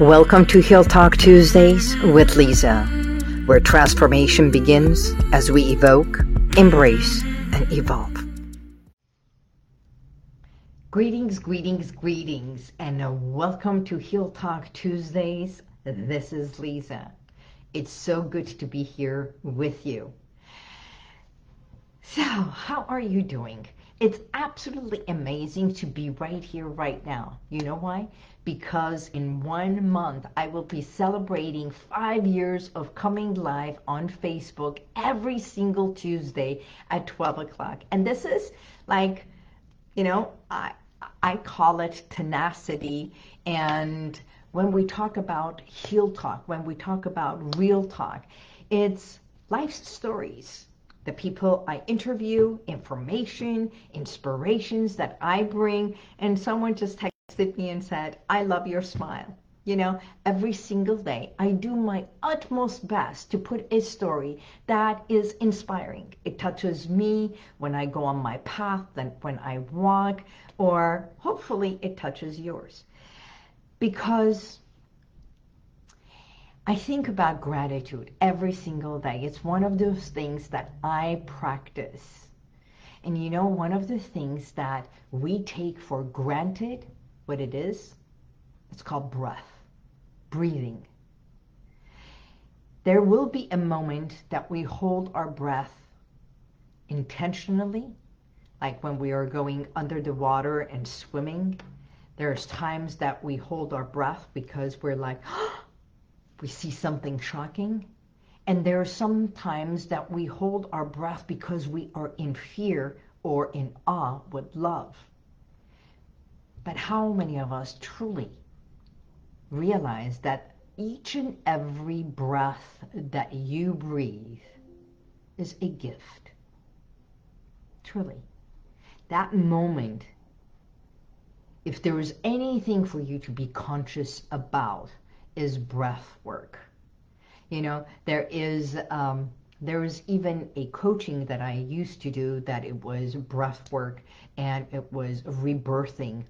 Welcome to Heal Talk Tuesdays with Lisa, where transformation begins as we evoke, embrace, and evolve. Greetings, greetings, greetings, and welcome to Heal Talk Tuesdays. This is Lisa. It's so good to be here with you. So, how are you doing? It's absolutely amazing to be right here, right now. You know why? Because in one month, I will be celebrating five years of coming live on Facebook every single Tuesday at 12 o'clock. And this is like, you know, I, I call it tenacity. And when we talk about heal talk, when we talk about real talk, it's life stories the people I interview, information, inspirations that I bring, and someone just texted me and said, I love your smile. You know, every single day, I do my utmost best to put a story that is inspiring. It touches me when I go on my path, then when I walk, or hopefully it touches yours. Because I think about gratitude every single day. It's one of those things that I practice. And you know, one of the things that we take for granted, what it is, it's called breath, breathing. There will be a moment that we hold our breath intentionally, like when we are going under the water and swimming. There's times that we hold our breath because we're like, we see something shocking. And there are some times that we hold our breath because we are in fear or in awe with love. But how many of us truly realize that each and every breath that you breathe is a gift? Truly. That moment, if there is anything for you to be conscious about, is breath work. You know, there is um, there was even a coaching that I used to do that it was breath work and it was rebirthing.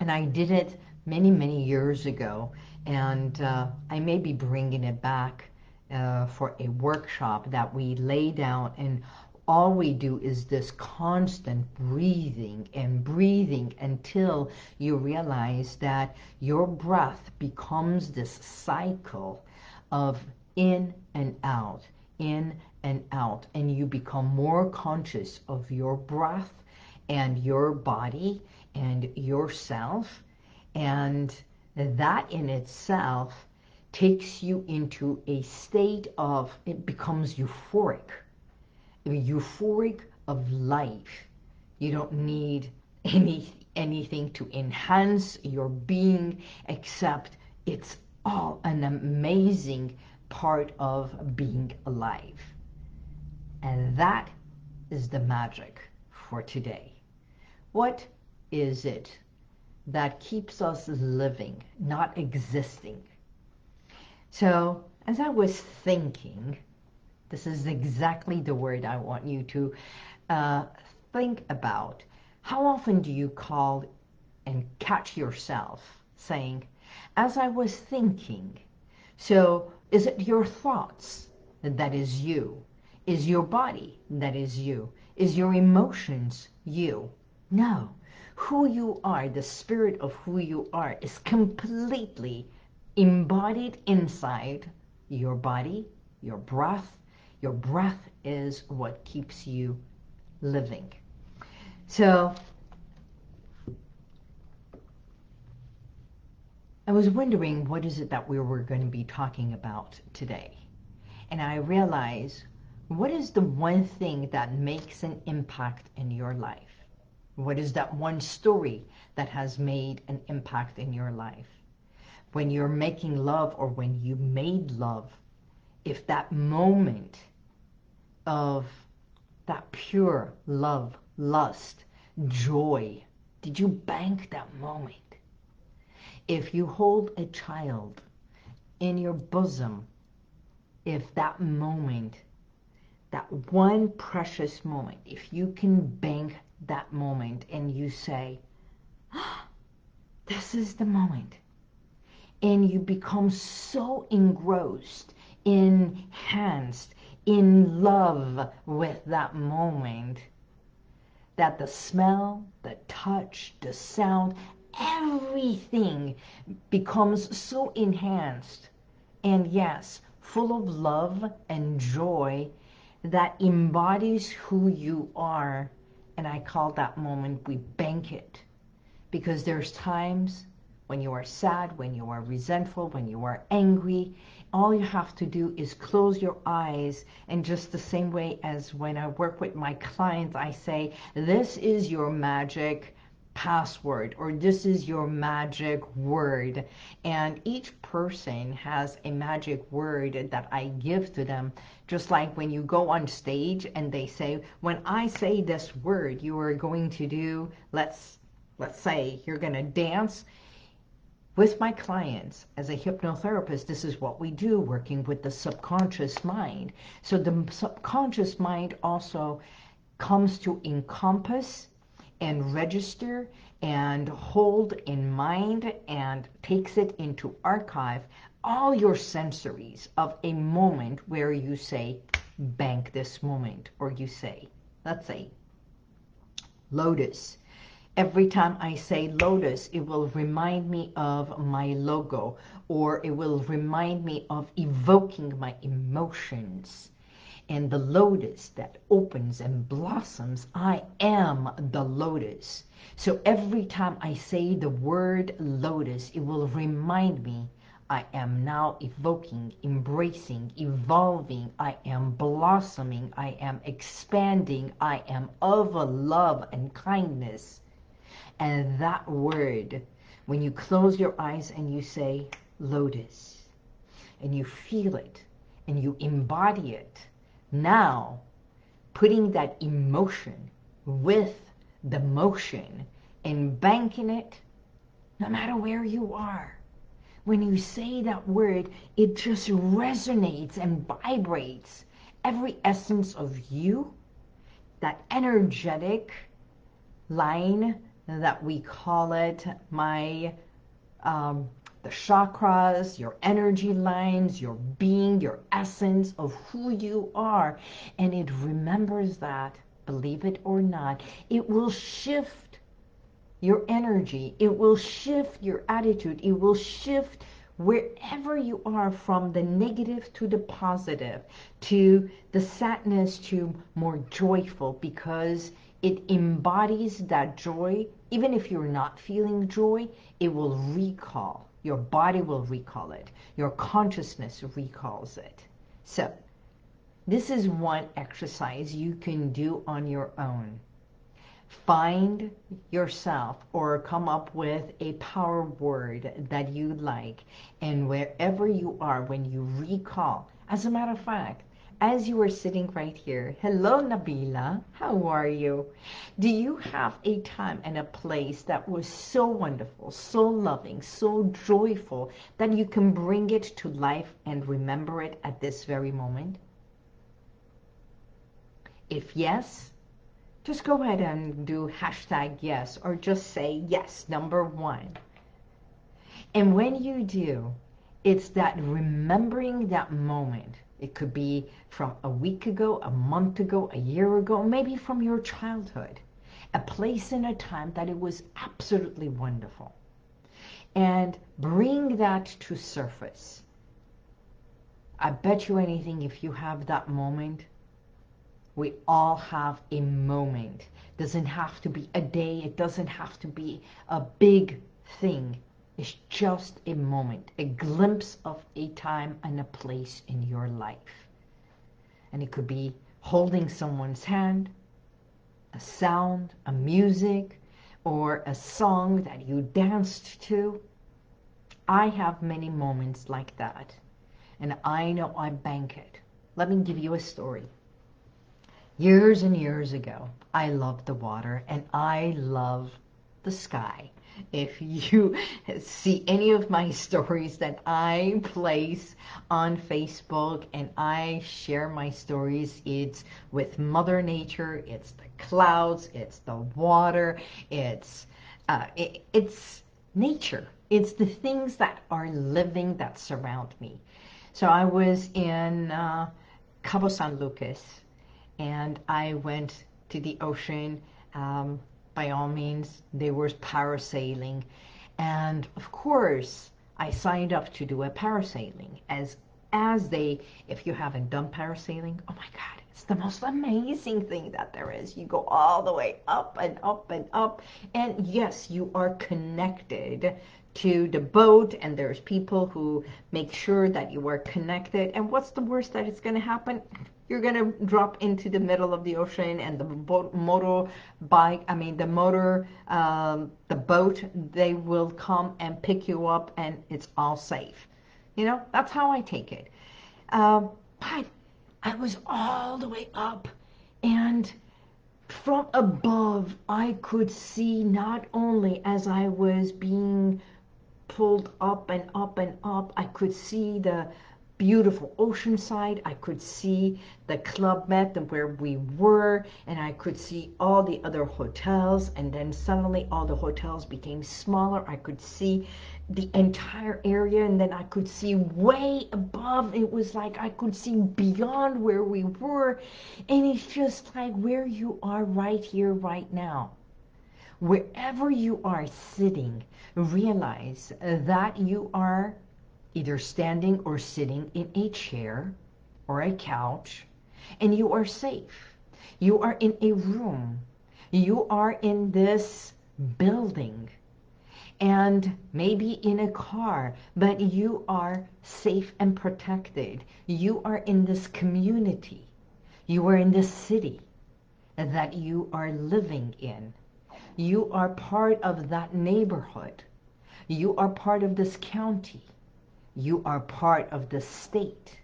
And I did it many, many years ago. And uh, I may be bringing it back uh, for a workshop that we lay down. And all we do is this constant breathing and breathing until you realize that your breath becomes this cycle of in and out, in and out, and you become more conscious of your breath and your body and yourself. And that in itself takes you into a state of, it becomes euphoric euphoric of life. You don't need any anything to enhance your being except it's all an amazing part of being alive. And that is the magic for today. What is it that keeps us living, not existing? So as I was thinking, this is exactly the word I want you to uh, think about. How often do you call and catch yourself saying, as I was thinking, so is it your thoughts that is you? Is your body that is you? Is your emotions you? No. Who you are, the spirit of who you are, is completely embodied inside your body, your breath, your breath is what keeps you living. So I was wondering what is it that we were going to be talking about today. And I realized what is the one thing that makes an impact in your life? What is that one story that has made an impact in your life? When you're making love or when you made love, if that moment of that pure love, lust, joy? Did you bank that moment? If you hold a child in your bosom, if that moment, that one precious moment, if you can bank that moment and you say, oh, this is the moment. and you become so engrossed, enhanced, in love with that moment that the smell, the touch, the sound, everything becomes so enhanced and yes, full of love and joy that embodies who you are. And I call that moment we bank it. Because there's times when you are sad, when you are resentful, when you are angry, all you have to do is close your eyes and just the same way as when I work with my clients, I say, this is your magic password or this is your magic word. And each person has a magic word that I give to them. Just like when you go on stage and they say when I say this word you are going to do let's let's say you're going to dance with my clients as a hypnotherapist this is what we do working with the subconscious mind. So the subconscious mind also comes to encompass and register and hold in mind and takes it into archive all your sensories of a moment where you say, bank this moment, or you say, let's say, lotus. Every time I say lotus, it will remind me of my logo, or it will remind me of evoking my emotions and the lotus that opens and blossoms. I am the lotus. So every time I say the word lotus, it will remind me I am now evoking, embracing, evolving. I am blossoming. I am expanding. I am of love and kindness. And that word, when you close your eyes and you say lotus, and you feel it, and you embody it, now, putting that emotion with the motion and banking it, no matter where you are, when you say that word, it just resonates and vibrates every essence of you, that energetic line that we call it, my um, the chakras, your energy lines, your being, your essence of who you are. And it remembers that, believe it or not, it will shift your energy. It will shift your attitude. It will shift wherever you are from the negative to the positive, to the sadness to more joyful because it embodies that joy. Even if you're not feeling joy, it will recall your body will recall it. Your consciousness recalls it. So this is one exercise you can do on your own. Find yourself or come up with a power word that you like and wherever you are when you recall. As a matter of fact, as you are sitting right here. Hello, Nabila. How are you? Do you have a time and a place that was so wonderful, so loving, so joyful that you can bring it to life and remember it at this very moment? If yes, just go ahead and do hashtag yes or just say yes, number one. And when you do, it's that remembering that moment it could be from a week ago, a month ago, a year ago, maybe from your childhood. A place and a time that it was absolutely wonderful. And bring that to surface. I bet you anything if you have that moment, we all have a moment. Doesn't have to be a day. It doesn't have to be a big thing. It's just a moment, a glimpse of a time and a place in your life. And it could be holding someone's hand, a sound, a music, or a song that you danced to. I have many moments like that. And I know I bank it. Let me give you a story. Years and years ago, I loved the water and I love the sky if you see any of my stories that I place on Facebook and I share my stories, it's with Mother Nature, it's the clouds, it's the water, it's uh, it, it's nature. It's the things that are living that surround me. So I was in uh, Cabo San Lucas and I went to the ocean. Um, by all means, there was parasailing. And of course, I signed up to do a parasailing as as they, if you haven't done parasailing, oh my God, it's the most amazing thing that there is. You go all the way up and up and up. And yes, you are connected to the boat and there's people who make sure that you are connected. And what's the worst that is going to happen? You're going to drop into the middle of the ocean and the motor bike, I mean the motor, um, the boat, they will come and pick you up and it's all safe. You know, that's how I take it. Um, but I was all the way up and from above I could see not only as I was being pulled up and up and up, I could see the beautiful ocean side. I could see the Club Med and where we were, and I could see all the other hotels. And then suddenly all the hotels became smaller. I could see the entire area, and then I could see way above. It was like I could see beyond where we were. And it's just like where you are right here, right now. Wherever you are sitting, realize that you are either standing or sitting in a chair or a couch, and you are safe. You are in a room. You are in this building and maybe in a car, but you are safe and protected. You are in this community. You are in this city that you are living in. You are part of that neighborhood. You are part of this county. You are part of the state.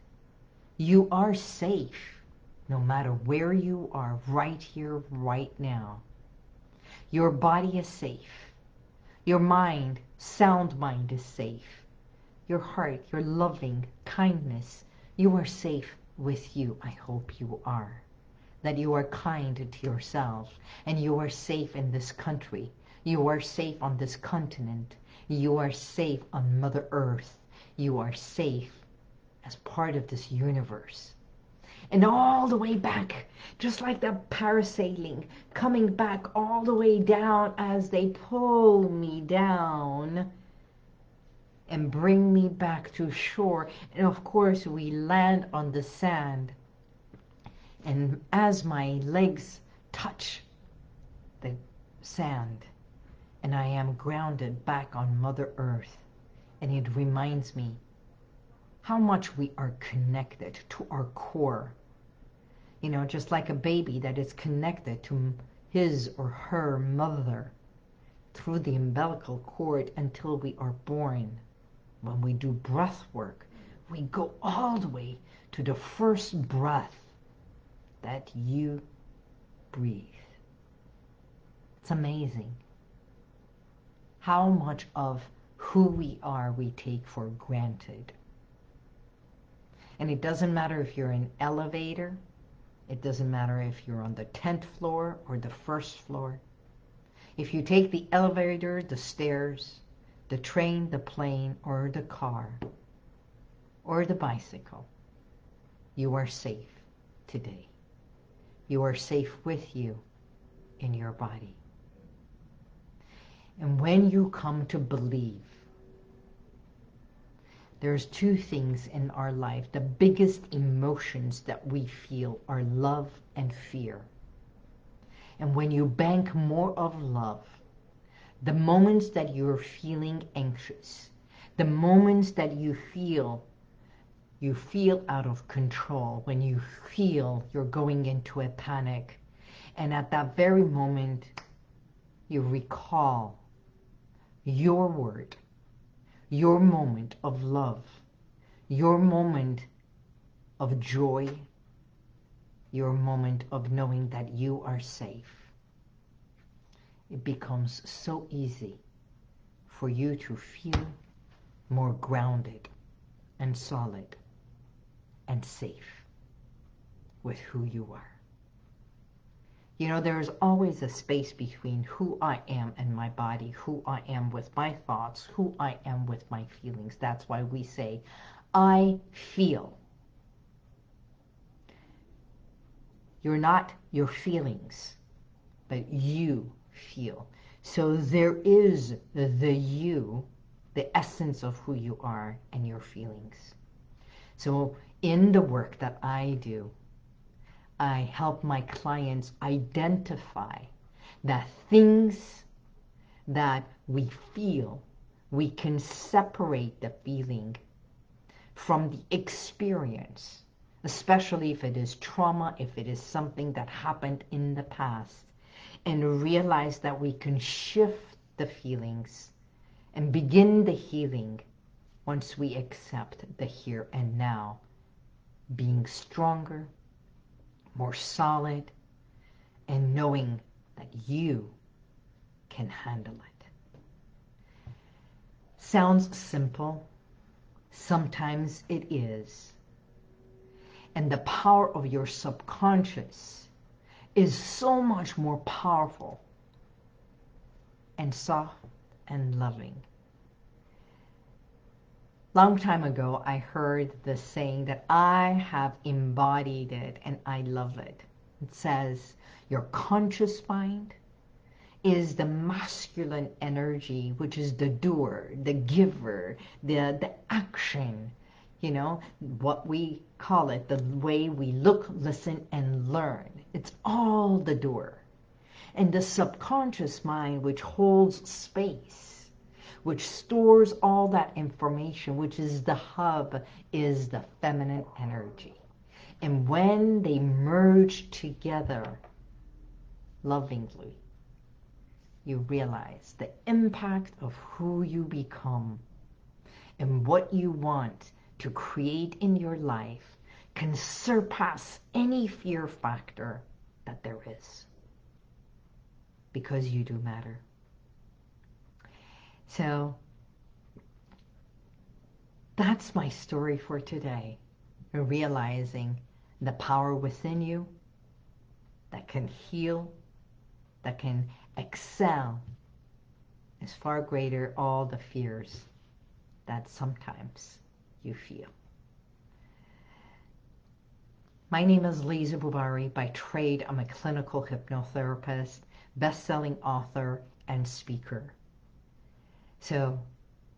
You are safe no matter where you are right here, right now. Your body is safe. Your mind, sound mind is safe. Your heart, your loving kindness, you are safe with you. I hope you are. That you are kind to yourself and you are safe in this country. You are safe on this continent. You are safe on Mother Earth you are safe as part of this universe. And all the way back, just like the parasailing, coming back all the way down as they pull me down and bring me back to shore. And of course, we land on the sand. And as my legs touch the sand, and I am grounded back on Mother Earth, and it reminds me how much we are connected to our core. You know, just like a baby that is connected to his or her mother through the umbilical cord until we are born. When we do breath work, we go all the way to the first breath that you breathe. It's amazing how much of who we are we take for granted. And it doesn't matter if you're in elevator, it doesn't matter if you're on the 10th floor or the first floor. If you take the elevator, the stairs, the train, the plane, or the car, or the bicycle, you are safe today. You are safe with you in your body. And when you come to believe there's two things in our life. The biggest emotions that we feel are love and fear. And when you bank more of love, the moments that you're feeling anxious, the moments that you feel you feel out of control, when you feel you're going into a panic, and at that very moment, you recall your word, your moment of love, your moment of joy, your moment of knowing that you are safe. It becomes so easy for you to feel more grounded and solid and safe with who you are. You know, there is always a space between who I am and my body, who I am with my thoughts, who I am with my feelings. That's why we say, I feel. You're not your feelings, but you feel. So there is the you, the essence of who you are and your feelings. So in the work that I do, I help my clients identify that things that we feel, we can separate the feeling from the experience, especially if it is trauma, if it is something that happened in the past, and realize that we can shift the feelings and begin the healing once we accept the here and now, being stronger, more solid, and knowing that you can handle it. Sounds simple. Sometimes it is. And the power of your subconscious is so much more powerful and soft and loving. Long time ago, I heard the saying that I have embodied it and I love it. It says, your conscious mind is the masculine energy, which is the doer, the giver, the, the action, you know, what we call it, the way we look, listen, and learn. It's all the doer. And the subconscious mind, which holds space, which stores all that information, which is the hub, is the feminine energy. And when they merge together lovingly, you realize the impact of who you become and what you want to create in your life can surpass any fear factor that there is. Because you do matter. So that's my story for today. Realizing the power within you that can heal, that can excel is far greater all the fears that sometimes you feel. My name is Lisa Bubari. By trade, I'm a clinical hypnotherapist, best-selling author, and speaker. So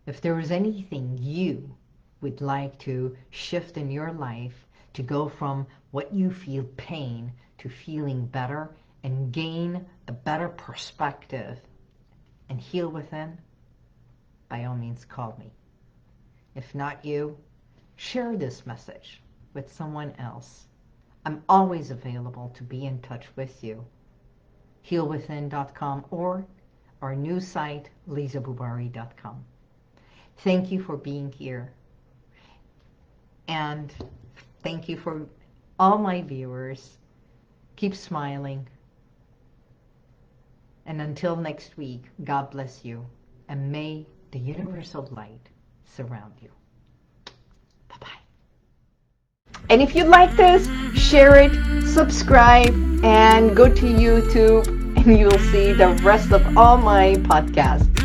if there is anything you would like to shift in your life to go from what you feel pain to feeling better and gain a better perspective and heal within, by all means call me. If not you, share this message with someone else. I'm always available to be in touch with you. HealWithin.com or our new site, lisabubari.com. Thank you for being here. And thank you for all my viewers. Keep smiling. And until next week, God bless you. And may the universal light surround you. Bye-bye. And if you like this, share it, subscribe, and go to YouTube and you'll see the rest of all my podcasts.